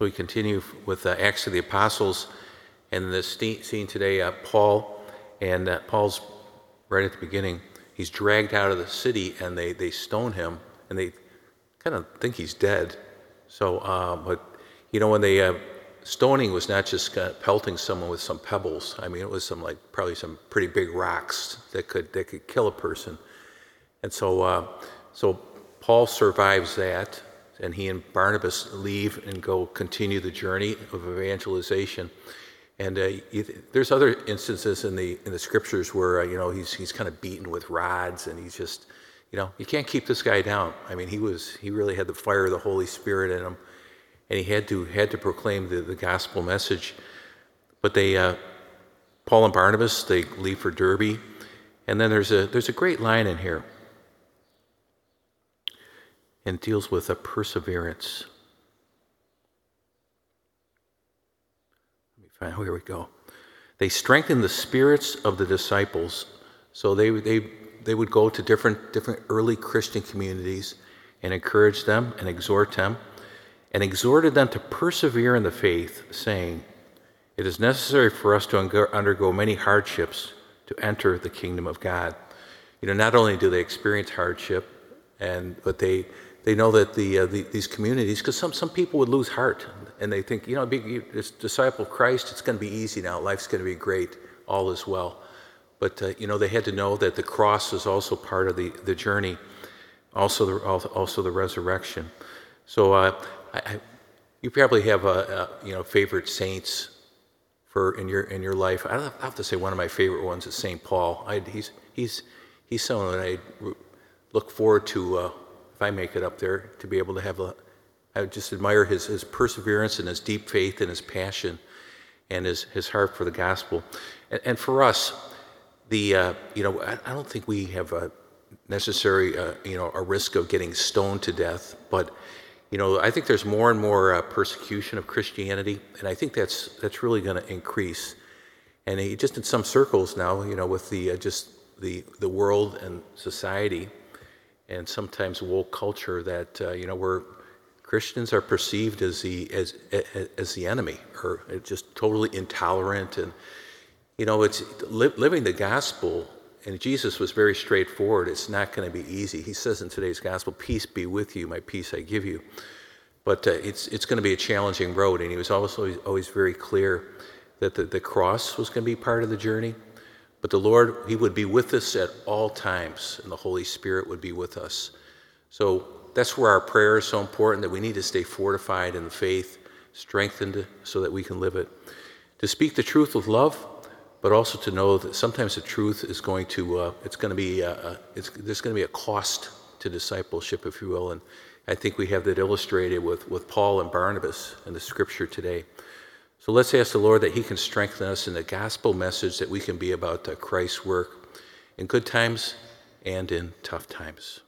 So we continue with uh, Acts of the Apostles, and the scene today, uh, Paul, and uh, Paul's right at the beginning. He's dragged out of the city, and they they stone him, and they kind of think he's dead. So, uh, but you know, when they uh, stoning was not just kind of pelting someone with some pebbles. I mean, it was some like probably some pretty big rocks that could that could kill a person. And so, so Paul survives that, and he and Barnabas leave and go continue the journey of evangelization. And uh, there's other instances in the in the scriptures where uh, you know he's he's kind of beaten with rods, and he's just, you know, you can't keep this guy down. I mean, he was he really had the fire of the Holy Spirit in him, and he had to had to proclaim the, the gospel message. But they, uh, Paul and Barnabas, they leave for Derbe, and then there's a there's a great line in here and deals with a perseverance. Let me find, oh, here we go. They strengthened the spirits of the disciples. So they, they, they would go to different, different early Christian communities and encourage them and exhort them and exhorted them to persevere in the faith, saying, It is necessary for us to undergo many hardships to enter the kingdom of God. You know, not only do they experience hardship, and but they they know that the, uh, the these communities, because some some people would lose heart, and they think, you know, be this disciple of Christ, it's going to be easy now, life's going to be great, all is well. But uh, you know, they had to know that the cross is also part of the the journey, also the also the resurrection. So uh, I, I, you probably have a, a, you know favorite saints for in your in your life. I have to say one of my favorite ones is Saint Paul. I, he's he's he's someone that I look forward to uh, if I make it up there to be able to have a. I just admire his his perseverance and his deep faith and his passion, and his his heart for the gospel, and, and for us, the uh, you know I, I, don't think we have a necessary uh, you know a risk of getting stoned to death, but you know, I think there's more and more uh, persecution of Christianity, and I think that's that's really going to increase. And just in some circles now, you know, with the uh, just the the world and society, and sometimes woke culture, that uh, you know, where Christians are perceived as the as as the enemy, or just totally intolerant, and you know, it's li- living the gospel and Jesus was very straightforward. It's not going to be easy. He says in today's gospel, Peace be with you, my peace I give you. But uh, it's, it's going to be a challenging road. And he was also always very clear that the, the cross was going to be part of the journey. But the Lord, He would be with us at all times, and the Holy Spirit would be with us. So that's where our prayer is so important that we need to stay fortified in the faith, strengthened so that we can live it. To speak the truth with love, but also to know that sometimes the truth is going to uh, it's going to be uh, uh, it's, there's going to be a cost to discipleship, if you will, and I think we have that illustrated with with Paul and Barnabas in the Scripture today. So let's ask the Lord that He can strengthen us in the gospel message that we can be about Christ's work in good times and in tough times.